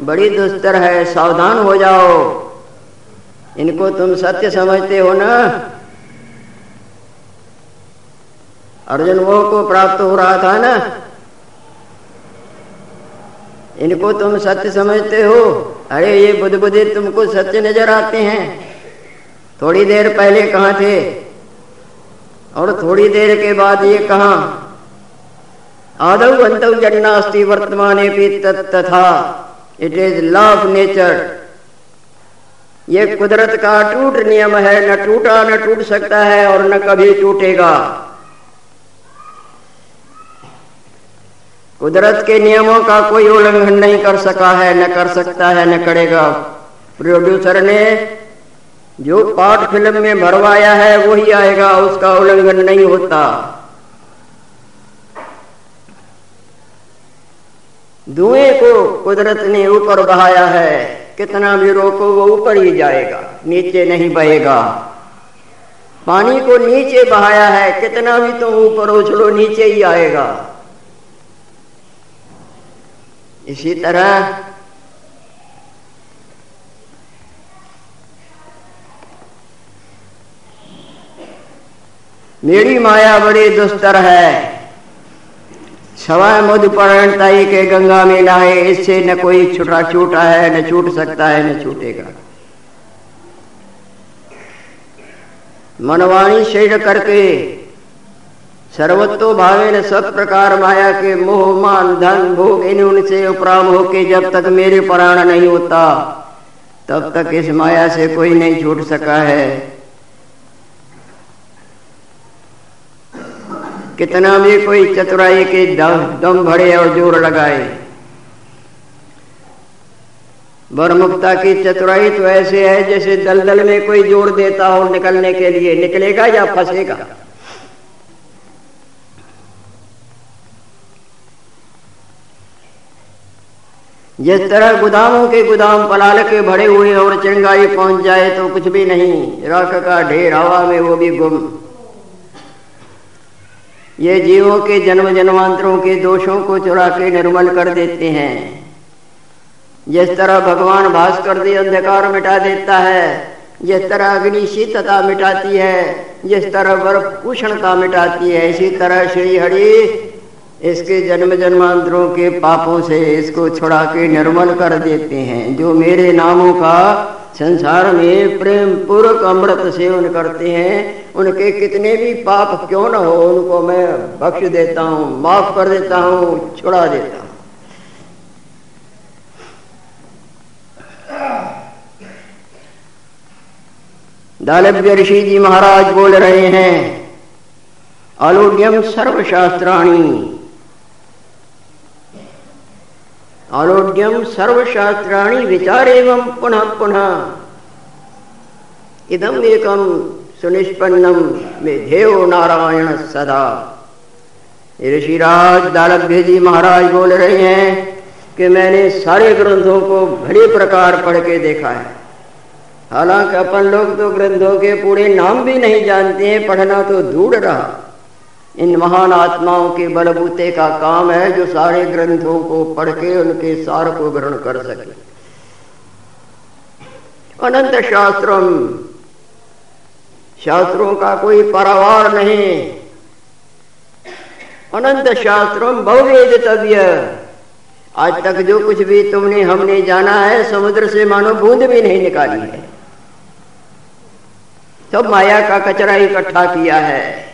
बड़ी दुस्तर है, सावधान हो जाओ। इनको तुम सत्य समझते हो ना? अर्जुन वो को प्राप्त हो रहा था ना? इनको तुम सत्य समझते हो? अरे, ये बुद्ध बुद्धि तुमको सत्य नज़र आते हैं। थोड़ी देर पहले कहा थे? और थोड़ी देर के बाद ये कहा? आदौ अंत जन्नास्ति वर्तमान तथा। इट इज़ लव नेचर ये कुदरत का टूट नियम है, न टूटा, न टूट सकता है और न कभी टूटेगा। कुदरत के नियमों का कोई उल्लंघन नहीं कर सका है, न कर सकता है, न करेगा। प्रोड्यूसर ने जो पाठ फ़िल्म में भरवाया है, वही आएगा, उसका उल्लंघन नहीं होता। धुएँ को कुदरत ने ऊपर बहाया है। कितना भी रोको, वो ऊपर ही जाएगा, नीचे नहीं बहेगा। पानी को नीचे बहाया है, कितना भी तुम तो ऊपर उछलो नीचे ही आएगा। इसी तरह मेरी माया बड़ी दुस्तर है। सवाय मधुपरणताई के गंगा में नहाए, इससे न कोई छुटा छूटा है, न छूट सकता है, न छूटेगा। मनवाणी शेष करके सर्वतो भावे न सब प्रकार माया के मोह, मान, धन, भोग, इन उनसे उपराम होके जब तक मेरे प्राण नहीं होता, तब तक इस माया से कोई नहीं छूट सका है। कितना भी कोई चतुराई के दम भरे और ज़ोर लगाए। बरमुक्ता की चतुराई तो ऐसे है जैसे दलदल में कोई ज़ोर देता हो निकलने के लिए, निकलेगा या फंसेगा? जिस तरह गोदामों के गोदाम पलाल के भरे हुए और चिंगाई पहुँच जाए तो कुछ भी नहीं। राख का ढेर हवा में वो भी गुम। ये जीवों के जन्म जन्मांतरों के दोषों को चुरा के निर्मल कर देते हैं। जिस तरह भगवान भास्कर दे अंधकार मिटा देता है, जिस तरह अग्नि शीतता मिटाती है, जिस तरह बर्फ़ उष्णता मिटाती है, इसी तरह श्री हरि इसके जन्म जन्मांतरों के पापों से इसको छुड़ा के निर्मल कर देते हैं। जो मेरे नामों का संसार में प्रेम पूर्वक अमृत सेवन करते हैं, उनके कितने भी पाप क्यों न हो, उनको मैं बख्श देता हूँ, माफ़ कर देता हूँ, छुड़ा देता हूँ। दालभ्य ऋषि जी महाराज बोल रहे हैं आलोड्यम सर्वशास्त्राणी आरोग्यम सर्वशास्त्राणी विचार एवं पुनः पुनः। इदम एकम सुनिष्पन्नम में नारायण सदा। ऋषिराज दालभ्य जी महाराज बोल रहे हैं कि मैंने सारे ग्रंथों को भली प्रकार पढ़ के देखा है। हालाँकि अपन लोग तो ग्रंथों के पूरे नाम भी नहीं जानते हैं, पढ़ना तो दूर रहा। इन महान आत्माओं के बलबूते का काम है जो सारे ग्रंथों को पढ़ के उनके सार को ग्रहण कर सके। अनंत शास्त्रम। शास्त्रों का कोई परवार नहीं। अनंत शास्त्रम बहुवेदितव्य आज तक जो कुछ भी तुमने हमने जाना है, समुद्र से मानो बूंद भी नहीं निकाली है। सब माया का कचरा इकट्ठा किया है।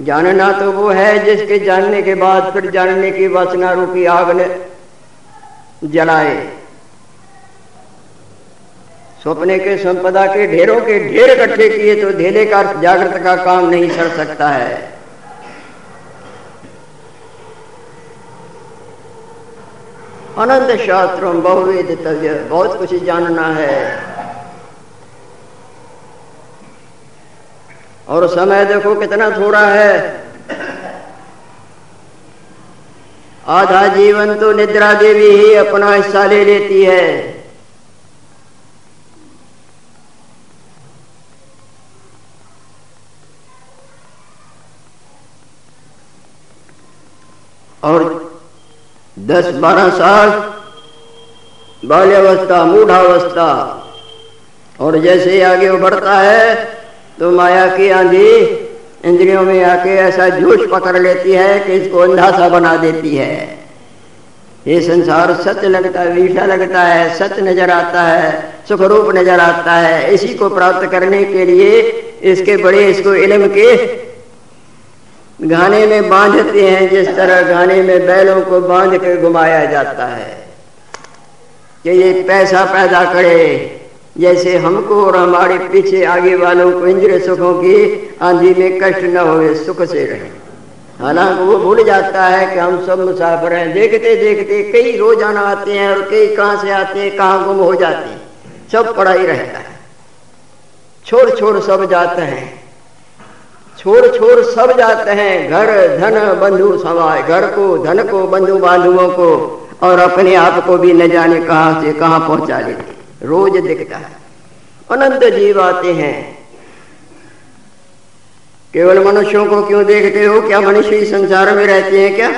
जानना तो वो है जिसके जानने के बाद फिर जानने की वासना रूपी आग ने जलाए। सपने के संपदा के ढेरों के ढेर इकट्ठे किए तो धेले का जागृत का काम नहीं सर सकता है। अनंत शास्त्रों, बहुवेद तव्य, बहुत कुछ जानना है। और समय देखो कितना थोड़ा है। आधा जीवन तो निद्रा देवी ही अपना हिस्सा ले लेती है। और दस बारह साल बाल्यावस्था, मूढ़ावस्था, और जैसे आगे बढ़ता है तो माया की आंधी इंद्रियों में आके ऐसा जोश पकड़ लेती है कि इसको अंधा सा बना देती है। ये संसार सत्य लगता है, मीठा लगता है, सत्य नज़र आता है सुख रूप नज़र आता है। इसी को प्राप्त करने के लिए इसके बड़े इसको इलम के गाने में बांधते हैं, जिस तरह गाने में बैलों को बाँध कर घुमाया जाता है। कि ये पैसा पैदा करे जैसे हमको और हमारे पीछे आगे वालों को इंद्र सुखों की आंधी में कष्ट न हो सुख से रहे। हालाँकि वो भूल जाता है कि हम सब मुसाफर हैं। देखते देखते कई रोज़ाना आते हैं और कई कहाँ से आते हैं, कहाँ गुम हो जाते हैं। सब पड़ा ही रहता है। छोड़ छोड़ सब जाते हैं। छोड़ छोड़ सब जाते हैं। घर, धन, बंधु समाज। घर को, धन को, बंधु बांधुओं को और अपने आप को भी न जाने कहाँ से कहाँ पहुँचा लेते रोज दिखता है। अनंत जीव आते हैं। केवल मनुष्यों को क्यों देखते हो? क्या मनुष्य ही संसार में रहते हैं क्या?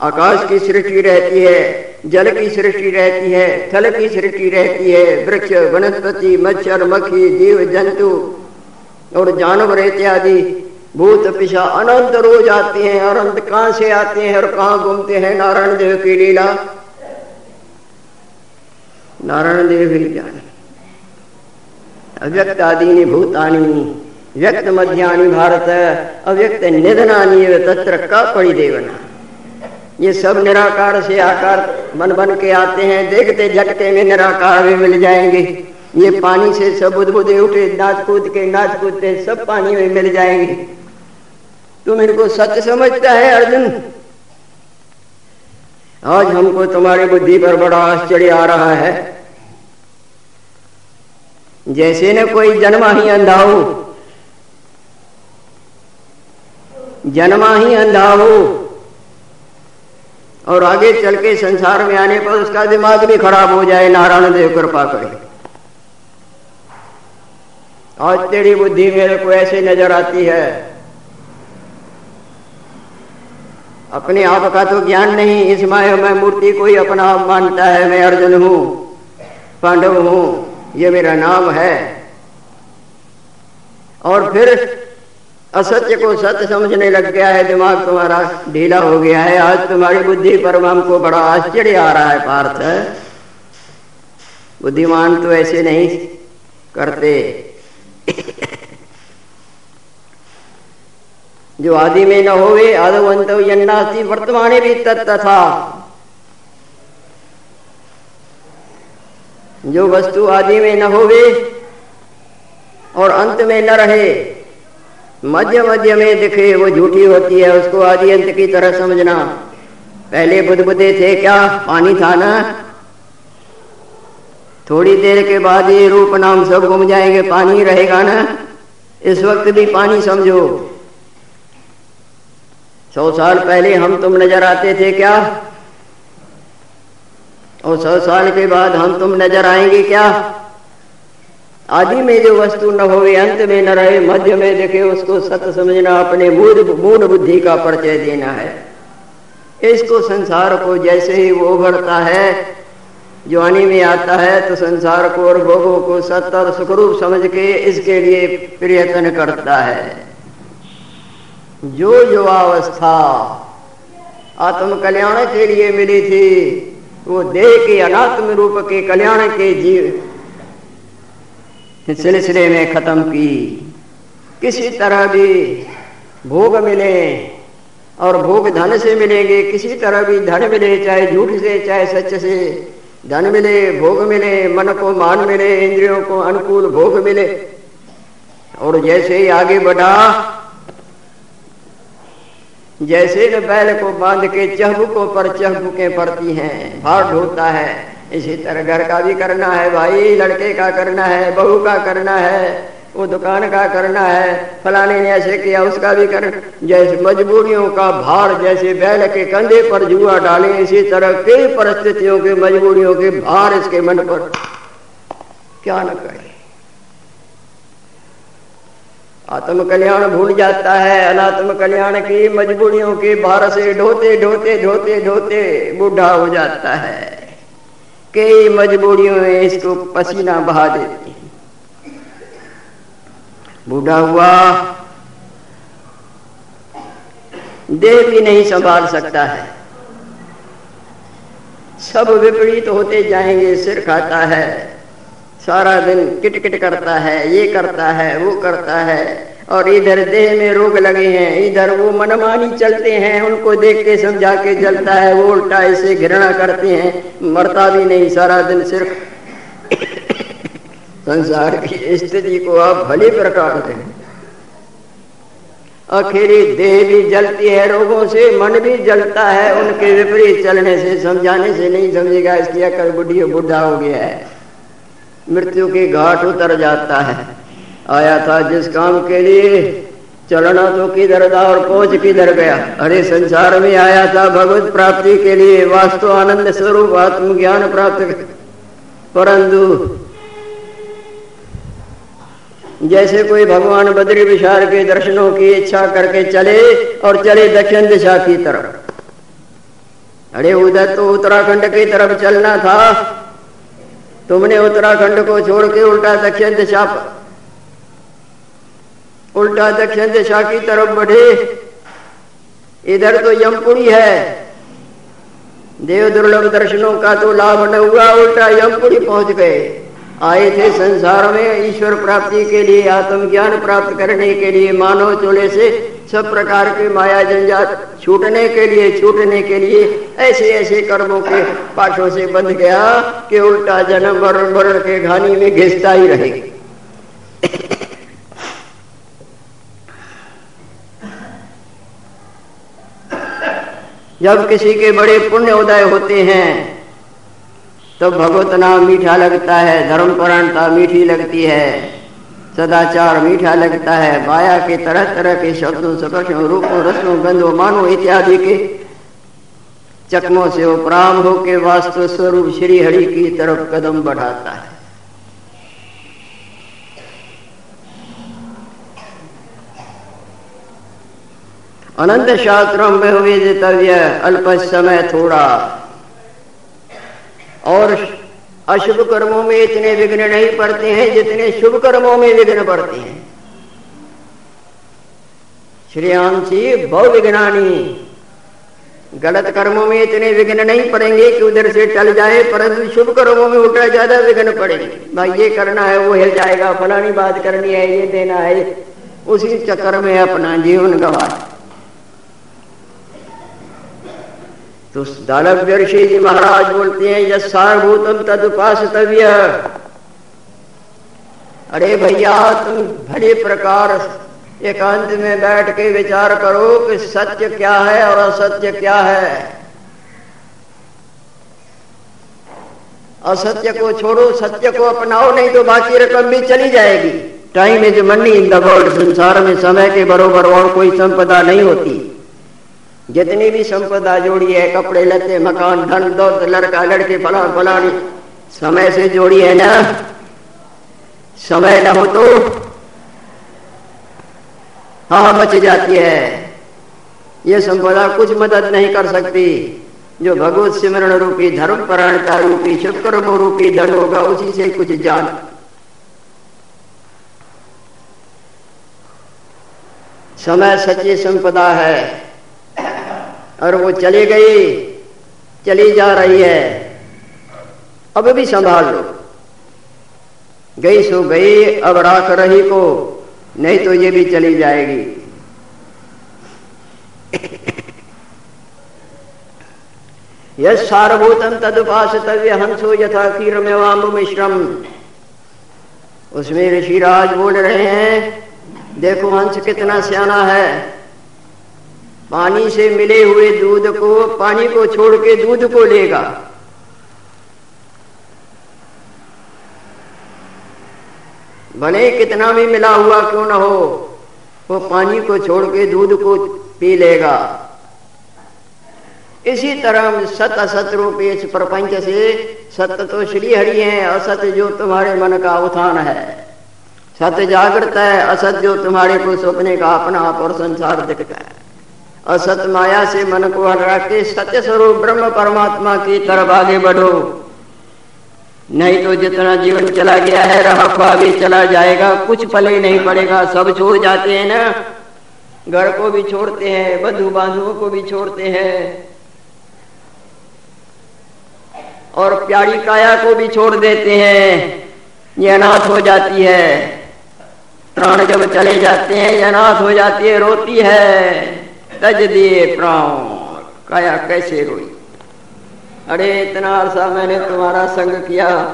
आकाश की सृष्टि रहती है, जल की सृष्टि रहती है, थल की सृष्टि रहती है, वृक्ष, वनस्पति, मच्छर, मक्खी, जीव, जंतु और जानवर इत्यादि भूत पिशा अनंत रोज आते हैं और अंत कहाँ से आते हैं और कहाँ घूमते हैं? नारायण देव की लीला। नारायण देव ही। जाने अव्यक्त आदि भूतानी, व्यक्त मध्यानि भारत, अव्यक्त निधनानी तत्र का परिदेवना ये सब निराकार से आकार बन बन के आते हैं, देखते झटके में निराकार भी मिल जाएँगे। ये पानी से सब बुदबुदे उठे नाच कूद के नाच कूदते सब पानी में मिल जाएँगे। तुम इनको सत्य समझता है, अर्जुन? आज हमको तुम्हारी बुद्धि पर बड़ा आश्चर्य आ रहा है। जैसे न कोई जन्मा ही अंधा हो, जन्मा ही अंधा हो, और आगे चल के संसार में आने पर उसका दिमाग भी खराब हो जाए, नारायण देव कृपा करे। आज तेरी बुद्धि मेरे को ऐसे नज़र आती है अपने आप का तो ज्ञान नहीं, इस माया में मूर्ति को ही अपना आप मानता है, मैं अर्जुन हूँ, पांडव हूँ, ये मेरा नाम है। और फिर असत्य को सत्य समझने लग गया है, दिमाग तुम्हारा ढीला हो गया है, आज तुम्हारी बुद्धि पर हमको बड़ा आश्चर्य आ रहा है, पार्थ। बुद्धिमान तो ऐसे नहीं करते। जो आदि में न होवे, आदवंत यन्नास्ति, वर्तमाने भी तथा। जो वस्तु आदि में न होवे और अंत में न रहे, मध्य मध्य में दिखे, वो झूठी होती है, उसको आदि अंत की तरह समझना। पहले बुद्धबुद्धे थे क्या? पानी था ना? थोड़ी देर के बाद ये रूप नाम सब घूम जाएँगे, पानी रहेगा ना? इस वक्त भी पानी समझो। सौ साल पहले हम तुम नज़र आते थे क्या? और सौ साल के बाद हम तुम नज़र आएँगे क्या? आदि में जो वस्तु न हो अंत में न रहे, मध्य में देखे, उसको सत्य समझना, अपने मूल मूल बुद्धि का परिचय देना है। इसको संसार को जैसे ही वो उभरता है जवानी में आता है तो संसार को और भोगों को सत्य और सुखरूप समझ के इसके लिए प्रयत्न करता है। जो युवावस्था आत्म कल्याण के लिए मिली थी, वो देह के अनात्म रूप के कल्याण के जीव सिलसिले में खत्म की। किसी तरह भी भोग मिले और भोग धन से मिलेंगे, किसी तरह भी धन मिले, चाहे झूठ से, चाहे सच से, धन मिले, भोग मिले, मन को मान मिले, इंद्रियों को अनुकूल भोग मिले। और जैसे ही आगे बढ़ा जैसे न बैल को बाँध के चहबुकों पर चहबुकें पड़ती हैं, भार ढोता है। इसी तरह घर का भी करना है भाई, लड़के का करना है, बहू का करना है, वो दुकान का करना है, फलाने ने ऐसे किया, उसका भी कर, जैसे मजबूरियों का भार, जैसे बैल के कंधे पर जुआ डाले, इसी तरह कई परिस्थितियों के मजबूरियों के भार इसके मन पर। क्या न करे। आत्म कल्याण भूल जाता है, अनात्म कल्याण की मजबूरियों के भार से ढोते ढोते ढोते ढोते बूढ़ा हो जाता है। कई मजबूरियों में इसको पसीना बहा देती बूढ़ा हुआ देह भी नहीं संभाल सकता है। सब विपरीत होते जाएँगे, सिर खाता है। सारा दिन किटकिट करता है, ये करता है, वो करता है। और इधर देह में रोग लगे हैं, इधर वो मनमानी चलते हैं, उनको देख के समझा के जलता है, वो उल्टा ऐसे घृणा करते हैं। मरता भी नहीं सारा दिन सिर्फ़। संसार की स्थिति को आप भले प्रकार से अखेरी देह भी जलती है, रोगों से मन भी जलता है, उनके विपरीत चलने से, समझाने से नहीं समझेगा इसलिए कर बुढ़ी बुढ़ा हो गया है। मृत्यु के घाट उतर जाता है। आया था जिस काम के लिए, चलना तो किधर था और पहुँच किधर गया। अरे, संसार में आया था भगवत प्राप्ति के लिए, वास्तु आनंद स्वरूप आत्मज्ञान प्राप्त परंतु, जैसे कोई भगवान बद्री विशाल के दर्शनों की इच्छा करके चले और चले दक्षिण दिशा की तरफ़। अरे, उधर तो उत्तराखंड की तरफ़ चलना था तुमने उत्तराखंड को छोड़ के उल्टा दक्षिण दिशा उल्टा दक्षिण दिशा की तरफ़ बढ़े। इधर तो यमपुरी है। देव दुर्लभ दर्शनों का तो लाभ न हुआ, उल्टा यमपुरी पहुँच गए। आए थे संसार में ईश्वर प्राप्ति के लिए, आत्मज्ञान प्राप्त करने के लिए मानव चोले से सब प्रकार के माया जंजाल छूटने के लिए, छूटने के लिए ऐसे ऐसे कर्मों के पाठों से बंध गया कि उल्टा जन्म वर्ण वर्ण के घानी में घिसता ही रहेगी। जब किसी के बड़े पुण्य उदय होते हैं तो भगवत नाम मीठा लगता है, धर्म परायणता मीठी लगती है। सदाचार मीठा लगता है। माया के तरह तरह के शब्दों स्पर्शों रूपों, रसों, गंधों, मानो इत्यादि के चकमों से उपराम हो के वास्तु स्वरूप श्री हरि की तरफ़ कदम बढ़ाता है। अनंत शास्त्रों में वेदितव्य अल्प समय थोड़ा। और अशुभ कर्मों में इतने विघ्न नहीं पड़ते हैं जितने शुभ कर्मों में विघ्न पड़ते हैं। श्रेयांशी बहु विघ्नानी गलत कर्मों में इतने विघ्न नहीं पड़ेंगे कि उधर से टल जाए, परंतु शुभ कर्मों में उठा ज़्यादा विघ्न पड़ेंगे। भाई, ये करना है, वो हिल जाएगा, फलानी बात करनी है, ये देना है उसी चक्कर में अपना जीवन गवा तो दानव्य ऋषि जी महाराज बोलते हैं, यह सारभूतम तद उपासतव्य अरे भैया, तुम भले प्रकार एकांत में बैठ के विचार करो कि सत्य क्या है और असत्य क्या है। असत्य को छोड़ो, सत्य को अपनाओ, नहीं तो बाकी रकम भी चली जाएगी। Time is money in the world संसार में समय के बरोबर और कोई संपदा नहीं होती। जितनी भी संपदा जोड़ी है, कपड़े लते मकान, धन, दौलत, लड़का, लड़के, फला, फलानी, समय से जोड़ी है ना? समय न हो तो हाँ बच जाती है। ये संपदा कुछ मदद नहीं कर सकती। जो भगवत सिमरण रूपी, धर्म परायणता रूपी शुक्र रूपी धन होगा, उसी से कुछ जान। समय सच्ची संपदा है। और वो चली गई, चली जा रही है। अब भी संभाल लो। गई सो गई, अब राख रही को, नहीं तो ये भी चली जाएगी। यह सारभूतम तदुपासतव्य हंसो यथा क्षीर में वाम मिश्रम। उसमें ऋषिराज बोल रहे हैं, देखो हंस कितना सियाना है। पानी से मिले हुए दूध को, पानी को छोड़ के दूध को लेगा। भले कितना भी मिला हुआ क्यों ना हो, वो पानी को छोड़ के दूध को पी लेगा। इसी तरह सत असत रूपी इस प्रपंच से सत्य तो श्री हरि है, असत जो तुम्हारे मन का उत्थान है। सत्य जागृत है, असत जो तुम्हारे को सपने का अपना आप और संसार दिखता है। असत माया से मन को हटा के सत्य स्वरूप ब्रह्म परमात्मा की तरफ़ आगे बढ़ो। नहीं तो जितना जीवन चला गया है रहा भी चला जाएगा। कुछ पल ही नहीं पड़ेगा, सब छोड़ जाते हैं ना। घर को भी छोड़ते हैं, बंधु बांधुओं को भी छोड़ते हैं। और प्यारी काया को भी छोड़ देते हैं। ये अनाथ हो जाती है। प्राण जब चले जाते हैं, ये अनाथ हो जाती है, रोती है। तज दिए प्राण। काया कैसे रोई? अरे, इतना अरसा मैंने तुम्हारा संग किया।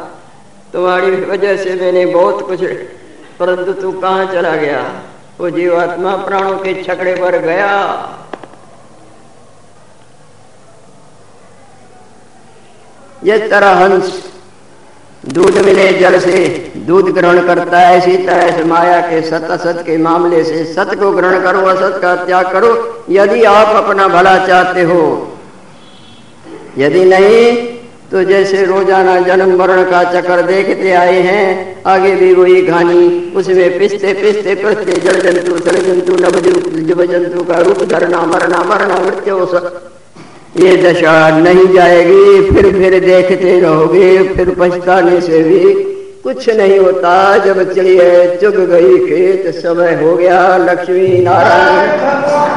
तुम्हारी वजह से मैंने बहुत कुछ परंतु तू कहाँ चला गया? वो जीवात्मा प्राणों के छकड़े पर गया। ये तरह हंस दूध मिले जल से, दूध ग्रहण करता है इसी तरह से माया के सत असत के मामले से। सत को ग्रहण करो, असत का त्याग करो, यदि आप अपना भला चाहते हो। यदि नहीं तो जैसे रोज़ाना जन्म मरण का चक्कर देखते आए हैं, आगे भी वही घानी, उसमें पिसते पिसते पिसते जल जंतु जल जंतु नव जंतु का रूप धरना, मरना मरना, मृत्यु ये दशा नहीं जाएगी, फिर फिर देखते रहोगे, फिर पछताने से भी कुछ नहीं होता। जब चलिए चुग गई खेत, समय हो गया, लक्ष्मी नारायण।